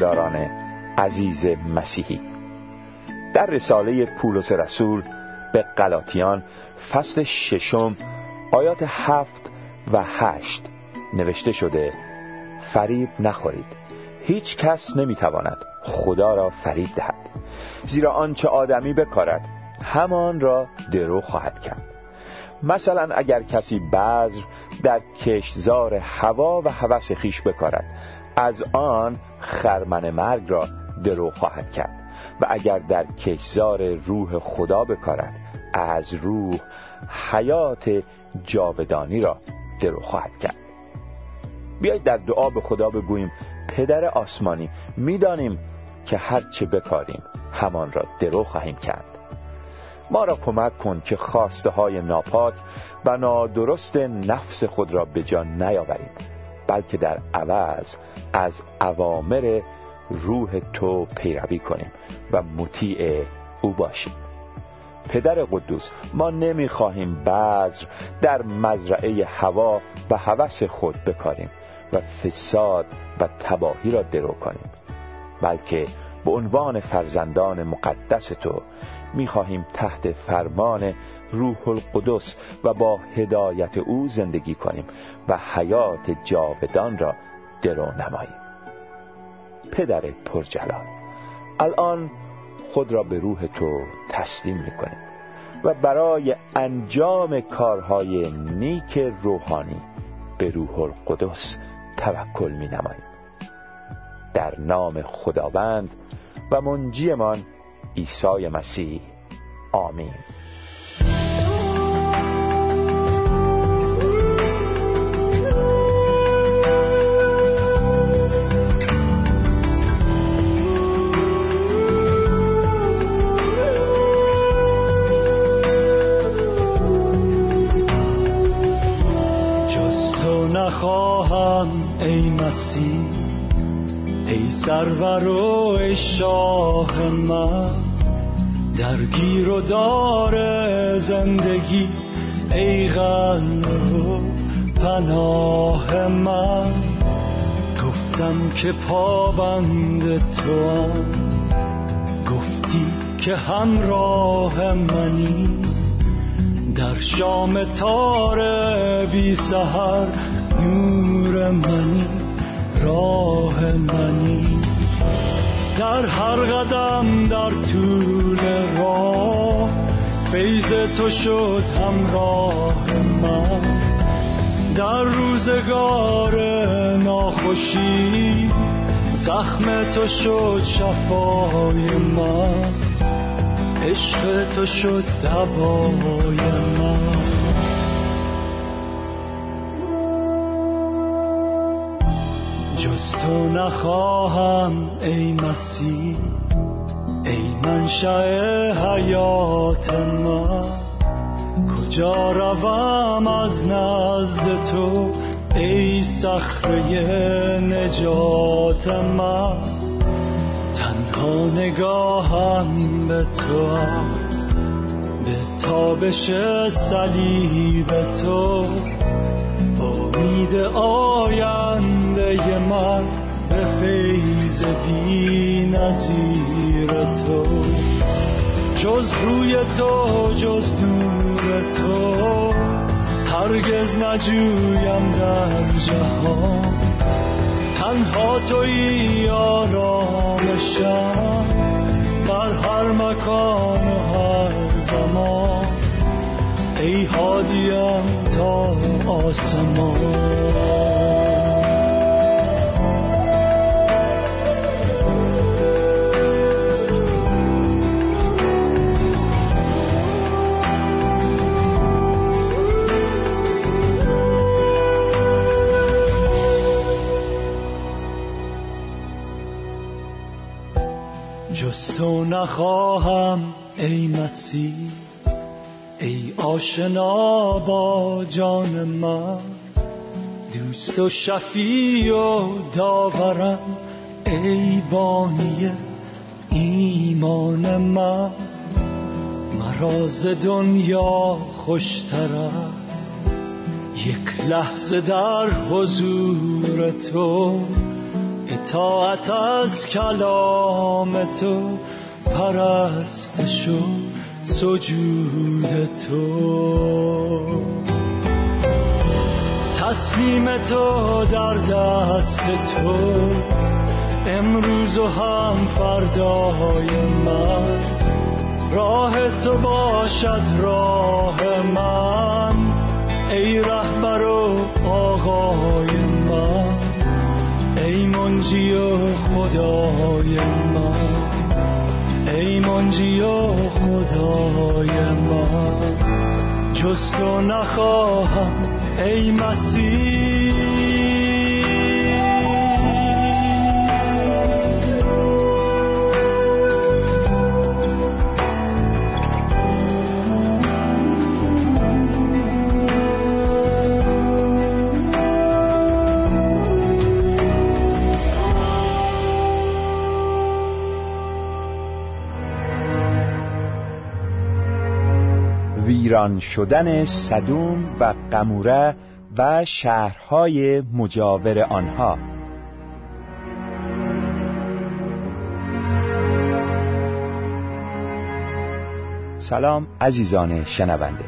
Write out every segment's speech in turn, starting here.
ایمانداران عزیز مسیحی. در رساله پولس رسول به قلاتیان فصل ششم آیات هفت و هشت نوشته شده فریب نخورید. هیچ کس نمی‌تواند خدا را فریب دهد. زیرا آنچه آدمی بکارد همان را درو خواهد کرد. مثلا اگر کسی بذر در کشزار هوا و هوس خیش بکارد از آن خرمن مرگ را درو خواهد کرد و اگر در کشزار روح خدا بکارد از روح حیات جاودانی را درو خواهد کرد. بیایید در دعا به خدا بگوییم پدر آسمانی می‌دانیم که هر چه بکاریم همان را درو خواهیم کرد. ما را کمک کن که خواسته های ناپاک و نادرست نفس خود را به جان نیاوریم. بلکه در عوض از اوامر روح تو پیروی کنیم و مطیع او باشیم. پدر قدوس ما نمی‌خواهیم بذر در مزرعه هوا و هوس خود بکاریم و فساد و تباهی را درو کنیم بلکه به عنوان فرزندان مقدس تو می‌خواهیم تحت فرمان روح القدس و با هدایت او زندگی کنیم و حیات جاودان را درو نماییم. پدر پرجلال الان خود را به روح تو تسلیم می‌کنیم و برای انجام کارهای نیک روحانی به روح القدس توکل می نماییم در نام خداوند و منجیمان عیسی مسیح. آمین. سرور و ای شاه من. درگیر و دار زندگی ای قلب و پناه من. گفتم که پابند تو هم گفتی که همراه منی. در شام تار بی سهر نور منی راه منی. در هر قدم در طول راه فیض تو شد همراه من. در روزگار ناخوشی زخم تو شد شفای من. عشق تو شد دوای نخواهم ای مسیح ای منشأ حیات من کجا روم از نزد تو ای صخره نجات من تنها نگاهم به تو است به تابش صلیب تو. امید آینده من به فیض بی نظیر توست. جز روی تو جز تو هرگز نجویم در جهان. تنها توی آرامشم در هر مکان و هر زمان. ای هادیم تا آسمان. تو نخواهم ای مسیح ای آشنا با جان من دوست و شفی و داورم ای بانی ایمان من مراز دنیا خوشتر است یک لحظه در حضور تو. اطاعت از کلام تو پرستش و سجود تو. تسلیم تو در دست توست. امروز و هم فردای من. راه تو باشد راه من. ای رهبر و آقای من. ای منجی و خدای من. ای منجی و خدای من جز تو نخواهم ای مسیح. ویران شدن صدوم و قموره و شهرهای مجاور آنها. سلام عزیزان شنونده.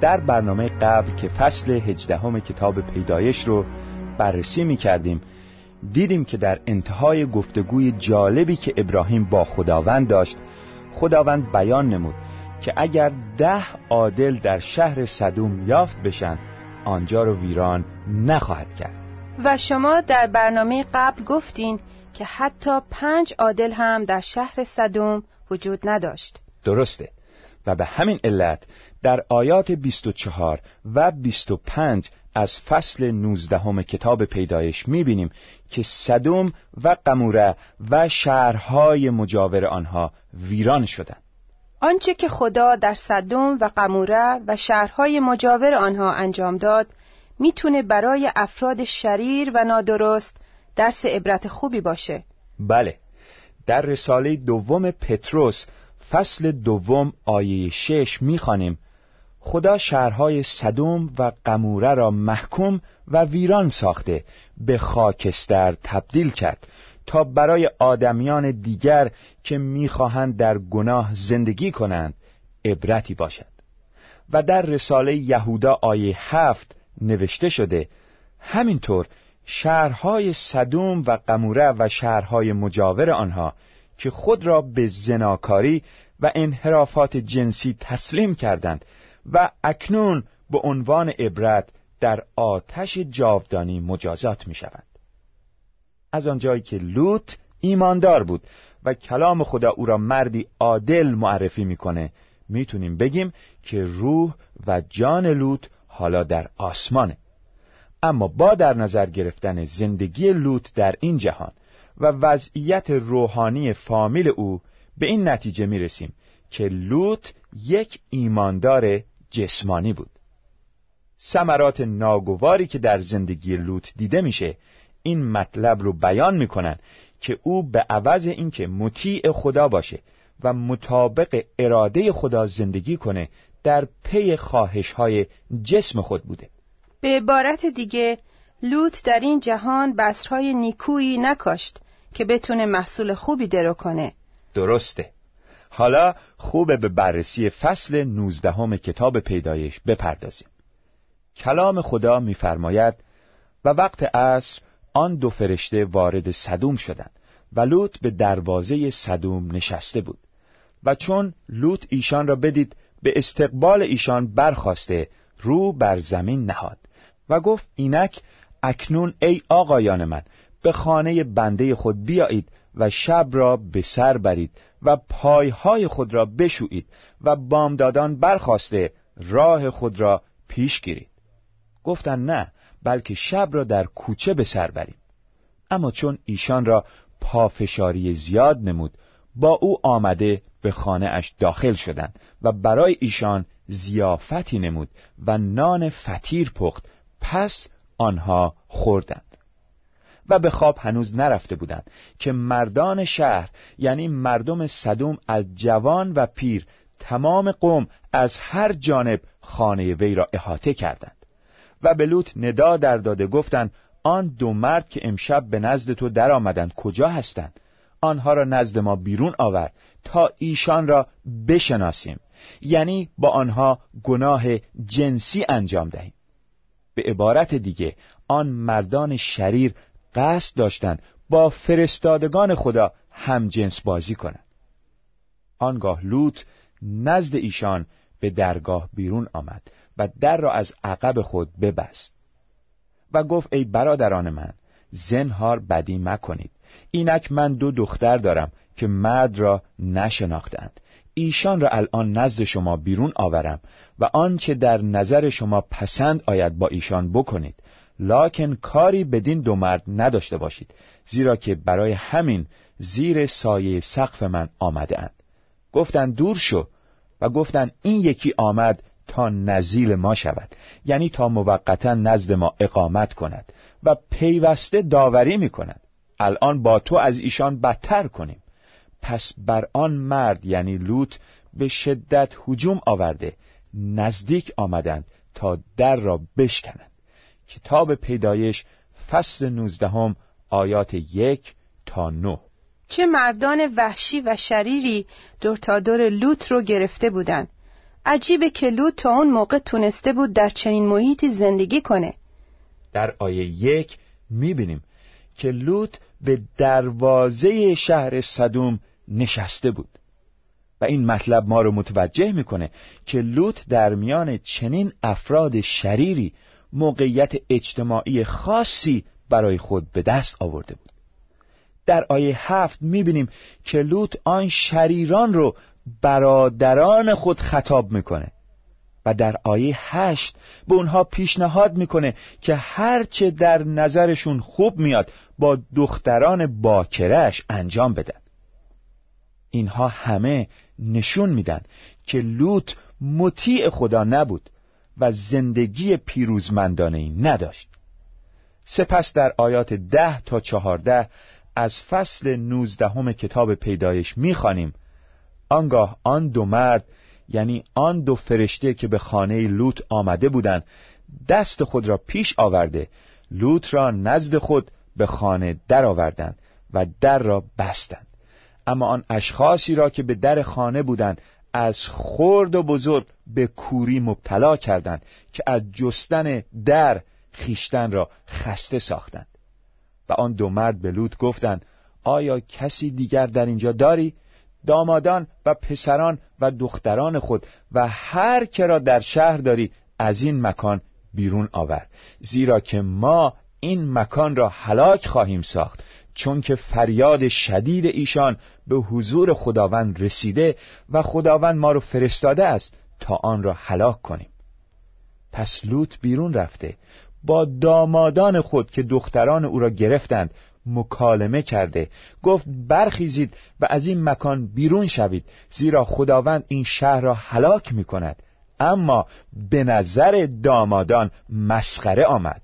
در برنامه قبل که فصل هجدهم کتاب پیدایش رو بررسی می کردیم دیدیم که در انتهای گفتگوی جالبی که ابراهیم با خداوند داشت خداوند بیان نمود که اگر ده عادل در شهر صدوم یافت بشن آنجا رو ویران نخواهد کرد. و شما در برنامه قبل گفتین که حتی پنج عادل هم در شهر صدوم وجود نداشت. درسته. و به همین علت در آیات 24 و 25 از فصل 19 کتاب پیدایش می‌بینیم که صدوم و قموره و شهرهای مجاور آنها ویران شدند. آنچه که خدا در صدوم و قموره و شهرهای مجاور آنها انجام داد می‌تونه برای افراد شریر و نادرست درس عبرت خوبی باشه. بله. در رساله دوم پتروس فصل دوم آیه شش می‌خوانیم. خدا شهرهای صدوم و قموره را محکوم و ویران ساخته به خاکستر تبدیل کرد. تا برای آدمیان دیگر که می‌خواهند در گناه زندگی کنند عبرتی باشد و در رساله یهودا آیه هفت نوشته شده همینطور شهرهای صدوم و قموره و شهرهای مجاور آنها که خود را به زناکاری و انحرافات جنسی تسلیم کردند و اکنون به عنوان عبرت در آتش جاودانی مجازات می شوند. از آنجایی که لوط ایماندار بود و کلام خدا او را مردی عادل معرفی می‌کنه می‌تونیم بگیم که روح و جان لوط حالا در آسمانه. اما با در نظر گرفتن زندگی لوط در این جهان و وضعیت روحانی فامیل او به این نتیجه می‌رسیم که لوط یک ایماندار جسمانی بود. ثمرات ناگواری که در زندگی لوط دیده میشه این مطلب رو بیان می‌کنن که او به عوض اینکه مطیع خدا باشه و مطابق اراده خدا زندگی کنه در پی خواهش های جسم خود بوده. به عبارت دیگه لوط در این جهان بسرهای نیکویی نکاشت که بتونه محصول خوبی درو کنه. درسته. حالا خوبه به بررسی فصل نوزدهم کتاب پیدایش بپردازیم. کلام خدا میفرماید و وقت عصر آن دو فرشته وارد صدوم شدند و لوط به دروازه صدوم نشسته بود و چون لوط ایشان را بدید به استقبال ایشان برخواسته رو بر زمین نهاد و گفت اینک اکنون ای آقایان من به خانه بنده خود بیایید و شب را به سر برید و پایهای خود را بشویید و بامدادان برخواسته راه خود را پیش گیرید. گفتند نه بلکه شب را در کوچه به سر بریم. اما چون ایشان را پافشاری زیاد نمود با او آمده به خانه اش داخل شدند و برای ایشان زیافتی نمود و نان فتیر پخت پس آنها خوردند. و به خواب هنوز نرفته بودند که مردان شهر یعنی مردم صدوم از جوان و پیر تمام قوم از هر جانب خانه وی را احاطه کردند. و به لوط ندا در داده گفتند آن دو مرد که امشب به نزد تو در آمدند کجا هستند؟ آنها را نزد ما بیرون آورد تا ایشان را بشناسیم. یعنی با آنها گناه جنسی انجام دهیم. به عبارت دیگه آن مردان شریر قصد داشتند با فرستادگان خدا هم جنس بازی کنند. آنگاه لوط نزد ایشان به درگاه بیرون آمد. و در را از عقب خود ببست. و گفت ای برادران من زنهار بدی مکنید. اینک من دو دختر دارم که مرد را نشناختند. ایشان را الان نزد شما بیرون آورم و آنچه در نظر شما پسند آید با ایشان بکنید. لاکن کاری بدین دو مرد نداشته باشید زیرا که برای همین زیر سایه سقف من آمده اند گفتند دور شو. و گفتند این یکی آمد تا نزیل ما شود. یعنی تا موقتا نزد ما اقامت کند و پیوسته داوری می کند الان با تو از ایشان بدتر کنیم. پس بر آن مرد یعنی لوط به شدت هجوم آورده نزدیک آمدند تا در را بشکنند. کتاب پیدایش فصل نوزدهم آیات یک تا نه. چه مردان وحشی و شریری دور تا دور لوط رو گرفته بودند. عجیبه که لوط تا اون موقع تونسته بود در چنین محیطی زندگی کنه. در آیه یک می‌بینیم که لوط به دروازه شهر صدوم نشسته بود. و این مطلب ما رو متوجه می‌کنه که لوط در میان چنین افراد شریری موقعیت اجتماعی خاصی برای خود به دست آورده بود. در آیه هفت می‌بینیم که لوط آن شریران رو برادران خود خطاب می‌کنه و در آیه هشت به اونها پیشنهاد می‌کنه که هرچه در نظرشون خوب میاد با دختران باکرش انجام بدن. اینها همه نشون میدن که لوط مطیع خدا نبود و زندگی پیروزمندانه ای نداشت. سپس در آیات ده تا چهارده از فصل نوزدهم کتاب پیدایش می‌خوانیم. آنگاه آن دو مرد یعنی آن دو فرشته که به خانه لوط آمده بودند دست خود را پیش آورده لوط را نزد خود به خانه در آوردند و در را بستند. اما آن اشخاصی را که به در خانه بودند از خرد و بزرگ به کوری مبتلا کردند که از جستن در خیشتن را خسته ساختند. و آن دو مرد به لوط گفتند آیا کسی دیگر در اینجا داری؟ دامادان و پسران و دختران خود و هر که را در شهر داری از این مکان بیرون آور. زیرا که ما این مکان را هلاک خواهیم ساخت. چون که فریاد شدید ایشان به حضور خداوند رسیده و خداوند ما را فرستاده است تا آن را هلاک کنیم. پس لوط بیرون رفته. با دامادان خود که دختران او را گرفتند مکالمه کرده. گفت برخیزید و از این مکان بیرون شوید زیرا خداوند این شهر را هلاک می کند اما به نظر دامادان مسخره آمد.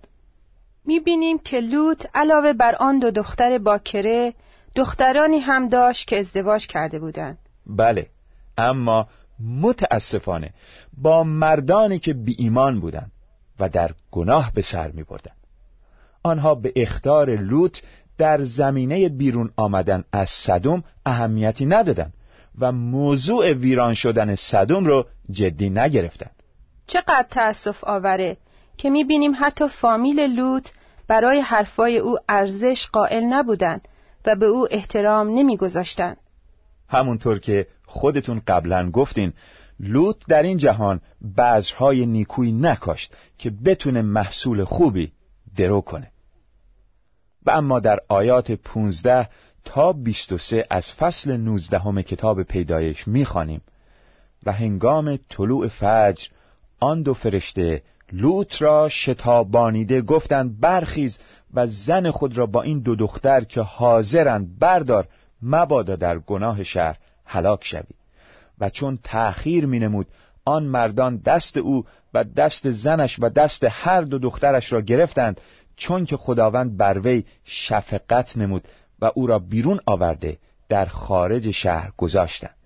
می‌بینیم که لوط علاوه بر آن دو دختر باکره دخترانی هم داشت که ازدواج کرده بودند. بله اما متاسفانه با مردانی که بی ایمان بودند و در گناه به سر می بردن. آنها به اختار لوط در زمینه بیرون آمدن از صدوم اهمیتی ندادند و موضوع ویران شدن صدوم رو جدی نگرفتند. چقدر تأسف آوره که می‌بینیم حتی فامیل لوط برای حرفای او ارزش قائل نبودند و به او احترام نمیگذاشتند. همونطور که خودتون قبلا گفتین لوط در این جهان بذرهای نیکویی نکاشت که بتونه محصول خوبی درو کنه و اما در آیات 15 تا 23 از فصل 19 کتاب پیدایش می‌خوانیم و هنگام طلوع فجر آن دو فرشته لوط را شتابانیده گفتند برخیز و زن خود را با این دو دختر که حاضرند بردار مبادا در گناه شهر هلاک شوی. و چون تأخیر می نمود آن مردان دست او و دست زنش و دست هر دو دخترش را گرفتند چون که خداوند بر وی شفقت نمود و او را بیرون آورده در خارج شهر گذاشتند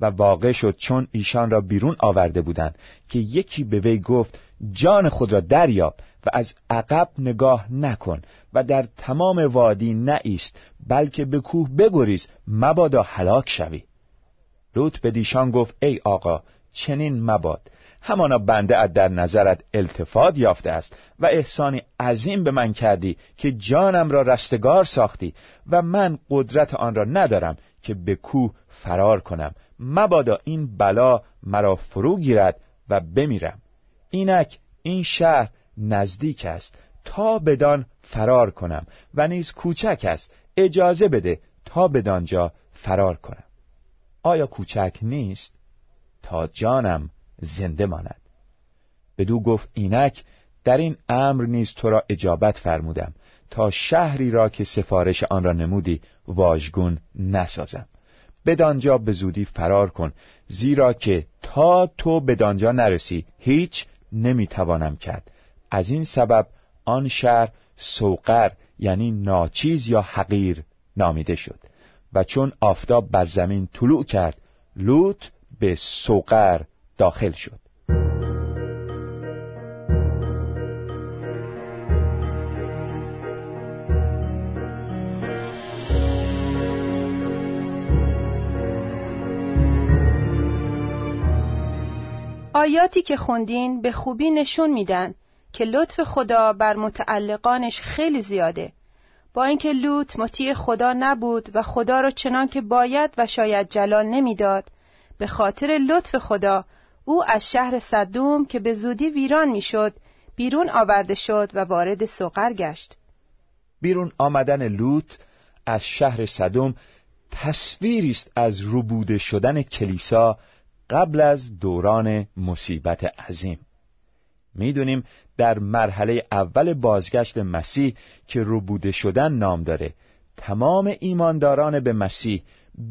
و واقع شد چون ایشان را بیرون آورده بودند که یکی به وی گفت جان خود را دریاب و از عقب نگاه نکن و در تمام وادی نایست بلکه به کوه بگریز مبادا هلاک شوی. لوط به دیشان گفت ای آقا چنین مباد. همانا بنده ات در نظرت التفات یافته است و احسانی عظیم به من کردی که جانم را رستگار ساختی و من قدرت آن را ندارم که به کوه فرار کنم. مبادا این بلا مرا فرو گیرد و بمیرم. اینک این شهر نزدیک است. تا بدان فرار کنم و نیز کوچک است. اجازه بده تا بدانجا فرار کنم. آیا کوچک نیست؟ تا جانم زنده ماند. بدو گفت اینک در این امر نیز تو را اجابت فرمودم. تا شهری را که سفارش آن را نمودی واژگون نسازم. بدانجا به زودی فرار کن زیرا که تا تو بدانجا نرسی هیچ نمی‌توانم کرد. از این سبب آن شهر سوقر یعنی ناچیز یا حقیر نامیده شد. و چون آفتاب بر زمین طلوع کرد لوط به سوقر داخل شد. آیاتی که خوندین به خوبی نشون میدن که لطف خدا بر متعلقانش خیلی زیاده. با اینکه لوط مطیع خدا نبود و خدا را چنان که باید و شاید جلال نمی‌داد به خاطر لطف خدا او از شهر صدوم که به زودی ویران می‌شد بیرون آورده شد و وارد سوقر گشت. بیرون آمدن لوط از شهر صدوم تصویری است از روبوده شدن کلیسا قبل از دوران مصیبت عظیم. می‌دونیم در مرحله اول بازگشت مسیح که روبوده شدن نام داره. تمام ایمانداران به مسیح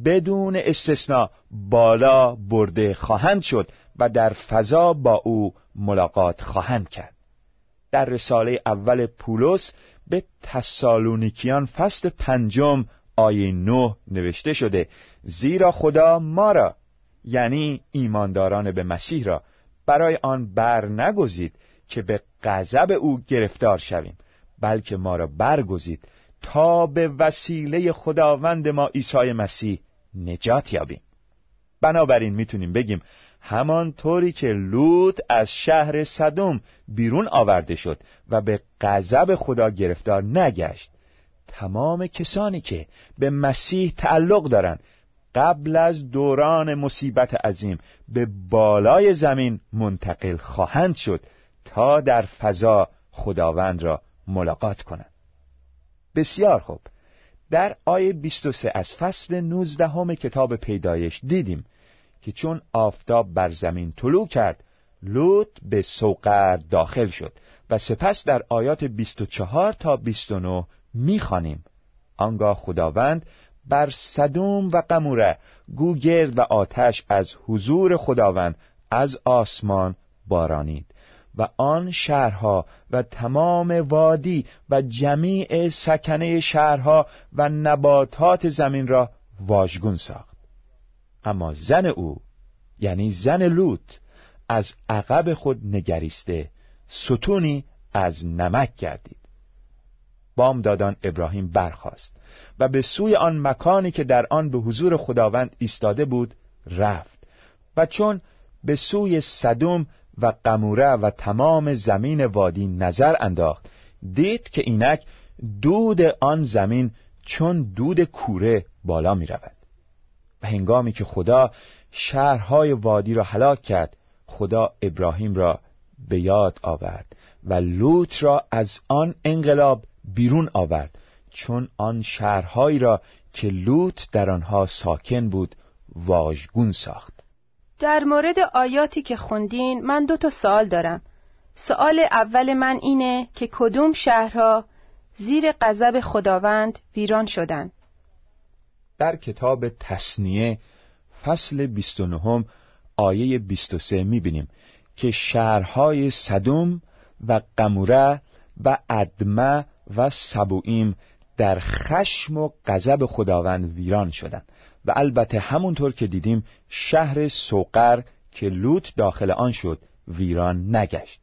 بدون استثنا بالا برده خواهند شد و در فضا با او ملاقات خواهند کرد. در رساله اول پولس به تسالونیکیان فصل پنجم آیه نه نوشته شده زیرا خدا ما را یعنی ایمانداران به مسیح را برای آن بر نگزید که به غضب او گرفتار شویم بلکه ما را برگزید تا به وسیله خداوند ما عیسی مسیح نجات یابیم. بنابراین می‌تونیم بگیم همان طوری که لوط از شهر صدوم بیرون آورده شد و به غضب خدا گرفتار نگشت تمام کسانی که به مسیح تعلق دارند قبل از دوران مصیبت عظیم به بالای زمین منتقل خواهند شد تا در فضا خداوند را ملاقات کنند. بسیار خوب. در آیه 23 از فصل 19 همه کتاب پیدایش دیدیم که چون آفتاب بر زمین طلوع کرد لوط به سوقر داخل شد و سپس در آیات 24 تا 29 می‌خوانیم. آنگاه خداوند بر صدوم و قموره گوگرد و آتش از حضور خداوند از آسمان بارانید. و آن شهرها و تمام وادی و جمیع سکنه شهرها و نباتات زمین را واژگون ساخت. اما زن او یعنی زن لوط از عقب خود نگریسته ستونی از نمک گردید. بامدادان ابراهیم برخاست و به سوی آن مکانی که در آن به حضور خداوند ایستاده بود رفت و چون به سوی صدوم و قموره و تمام زمین وادی نظر انداخت. دید که اینک دود آن زمین چون دود کوره بالا می رود. و هنگامی که خدا شهرهای وادی را هلاک کرد خدا ابراهیم را به یاد آورد و لوط را از آن انقلاب بیرون آورد. چون آن شهرهایی را که لوط در آنها ساکن بود واژگون ساخت. در مورد آیاتی که خوندین من دو تا سوال دارم. سوال اول من اینه که کدوم شهرها زیر غضب خداوند ویران شدند در کتاب تصنیه فصل 29 آیه 23 می‌بینیم که شهرهای صدوم و قموره و ادمه و سبوئیم در خشم و غضب خداوند ویران شدند و البته همونطور که دیدیم شهر سوقر که لوط داخل آن شد ویران نگشت.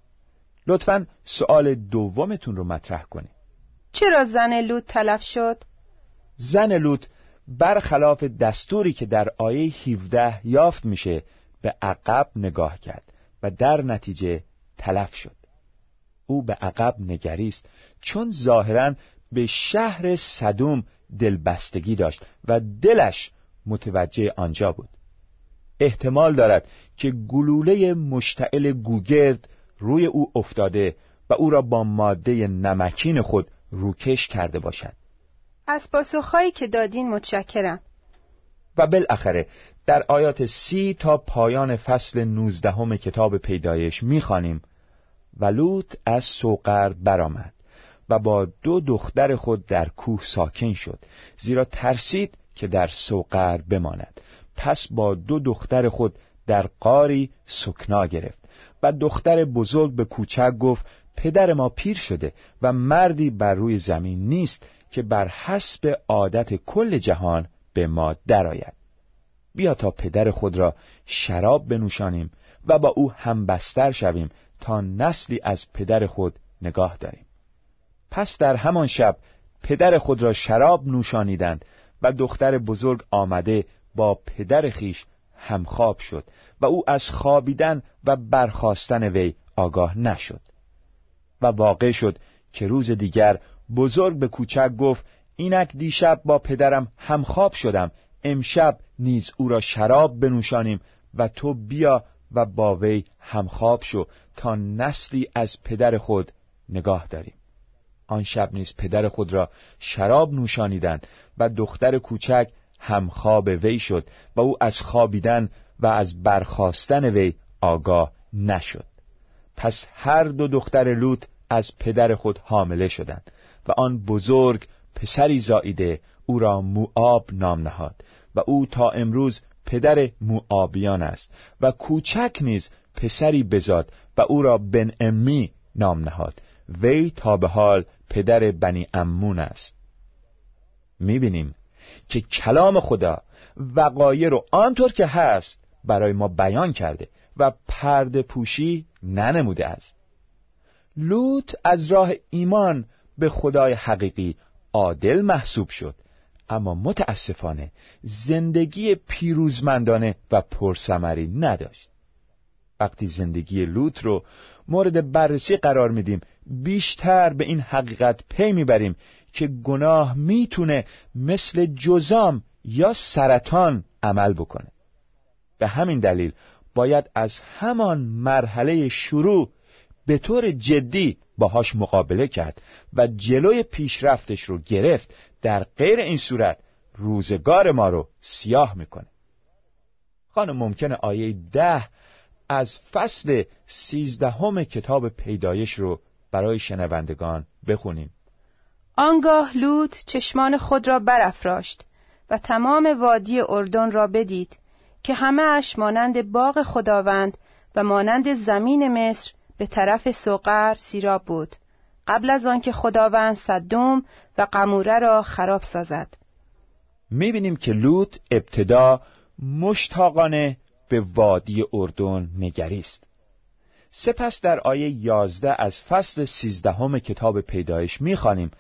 لطفا سوال دومتون رو مطرح کنید. چرا زن لوط تلف شد؟ زن لوط برخلاف دستوری که در آیه 17 یافت میشه به عقب نگاه کرد و در نتیجه تلف شد. او به عقب نگریست چون ظاهرا به شهر صدوم دلبستگی داشت و دلش متوجه آنجا بود. احتمال دارد که گلوله مشتعل گوگرد روی او افتاده و او را با ماده نمکین خود روکش کرده باشد. از پاسخهایی که دادین متشکرم. و بالاخره در آیات سی تا پایان فصل نوزدهم کتاب پیدایش می‌خوانیم و لوط از سوقر برآمد و با دو دختر خود در کوه ساکن شد زیرا ترسید که در سوقر بماند. پس با دو دختر خود در قاری سکنا گرفت و دختر بزرگ به کوچک گفت پدر ما پیر شده و مردی بر روی زمین نیست که بر حسب عادت کل جهان به ما درآید. بیا تا پدر خود را شراب بنوشانیم و با او همبستر شویم تا نسلی از پدر خود نگاه داریم. پس در همان شب پدر خود را شراب نوشانیدند و دختر بزرگ آمده با پدر خیش همخواب شد و او از خوابیدن و برخواستن وی آگاه نشد و واقع شد که روز دیگر بزرگ به کوچک گفت اینک دیشب با پدرم همخواب شدم امشب نیز او را شراب بنوشانیم و تو بیا و با وی همخواب شو تا نسلی از پدر خود نگاه داریم. آن شب نیز پدر خود را شراب نوشانیدند و دختر کوچک همخواب وی شد و او از خوابیدن و از برخواستن وی آگاه نشد. پس هر دو دختر لوط از پدر خود حامله شدند و آن بزرگ پسری زاییده او را موآب نام نهاد و او تا امروز پدر موآبیان است و کوچک نیز پسری بزاد و او را بن امی نام نهاد. وی تا به حال پدر بنی امون است. می‌بینیم که کلام خدا وقایع رو آنطور که هست برای ما بیان کرده و پرده پوشی ننموده است. لوط از راه ایمان به خدای حقیقی عادل محسوب شد اما متاسفانه زندگی پیروزمندانه و پرسمری نداشت. وقتی زندگی لوط رو مورد بررسی قرار میدیم بیشتر به این حقیقت پی می‌بریم که گناه می‌تونه مثل جزام یا سرطان عمل بکنه. به همین دلیل باید از همان مرحله شروع به طور جدی باهاش مقابله کرد و جلوی پیشرفتش رو گرفت. در غیر این صورت روزگار ما رو سیاه می‌کنه. خانم ممکنه آیه ده از فصل سیزدهم کتاب پیدایش رو برای شنوندگان بخونیم. آنگاه لوط چشمان خود را برافراشت و تمام وادی اردن را بدید که همه اش مانند باغ خداوند و مانند زمین مصر به طرف سوقر سیراب بود. قبل از آنکه خداوند صدوم و قموره را خراب سازد. می‌بینیم که لوط ابتدا مشتاقانه به وادی اردن نگریست. سپس در آیه یازده از فصل سیزدهم کتاب پیدایش می‌خوانیم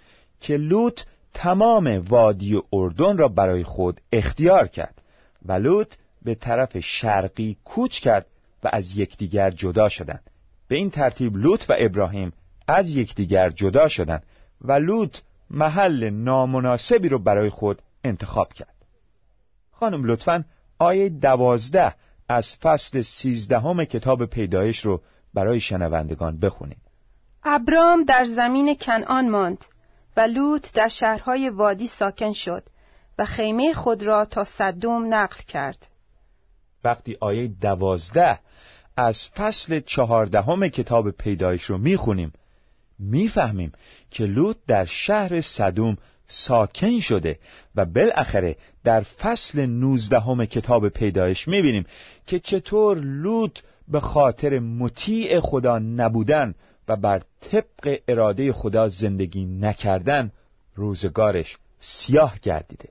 که لوط تمام وادی اردن را برای خود اختیار کرد و لوط به طرف شرقی کوچ کرد و از یکدیگر جدا شدند. به این ترتیب لوط و ابراهیم از یکدیگر جدا شدند و لوط محل نامناسبی رو برای خود انتخاب کرد. خانم لطفا آیه دوازده از فصل سیزدهم کتاب پیدایش رو برای شنوندگان بخونید ابرام در زمین کنعان ماند و لوط در شهرهای وادی ساکن شد و خیمه خود را تا صدوم نقل کرد. وقتی آیه دوازده از فصل چهاردهم کتاب پیدایش رو می‌خونیم می‌فهمیم که لوط در شهر صدوم ساکن شده و بالاخره در فصل نوزدهم کتاب پیدایش می‌بینیم که چطور لوط به خاطر مطیع خدا نبودن و بر طبق اراده خدا زندگی نکردن روزگارش سیاه گردیده.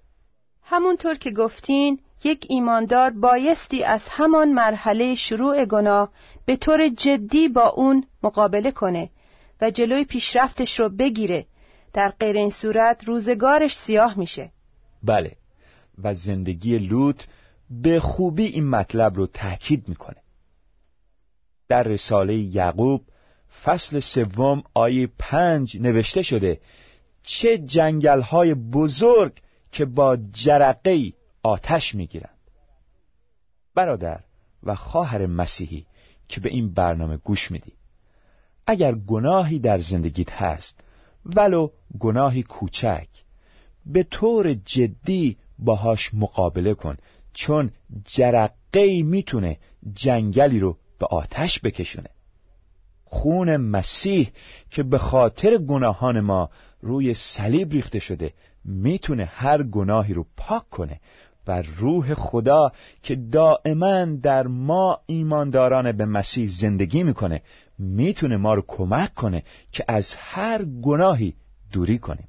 همونطور که گفتین یک ایماندار بایستی از همان مرحله شروع گناه به طور جدی با اون مقابله کنه و جلوی پیشرفتش رو بگیره. در غیر این صورت روزگارش سیاه میشه. بله. و زندگی لوط به خوبی این مطلب رو تاکید می‌کنه. در رساله یعقوب فصل سوم آیه پنج نوشته شده چه جنگل های بزرگ که با جرقه آتش می‌گیرند. برادر و خواهر مسیحی که به این برنامه گوش میدی. اگر گناهی در زندگیت هست ولو گناهی کوچک به طور جدی باهاش مقابله کن چون جرقه می‌تونه جنگلی رو به آتش بکشونه. خون مسیح که به خاطر گناهان ما روی صلیب ریخته شده می‌تونه هر گناهی رو پاک کنه و روح خدا که دائما در ما ایمانداران به مسیح زندگی می‌کنه می‌تونه ما رو کمک کنه که از هر گناهی دوری کنیم.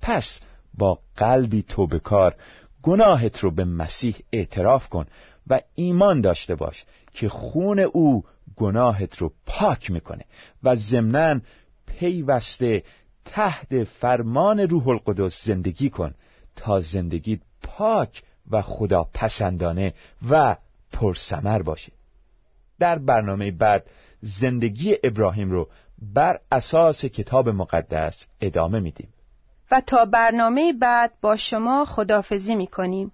پس با قلبی توبکار گناهت رو به مسیح اعتراف کن و ایمان داشته باش که خون او گناهت رو پاک می‌کنه و ضمناً پیوسته تحت فرمان روح القدس زندگی کن تا زندگی پاک و خدا پسندانه و پرسمر باشه. در برنامه بعد زندگی ابراهیم رو بر اساس کتاب مقدس ادامه میدیم. و تا برنامه بعد با شما خدافزی می‌کنیم.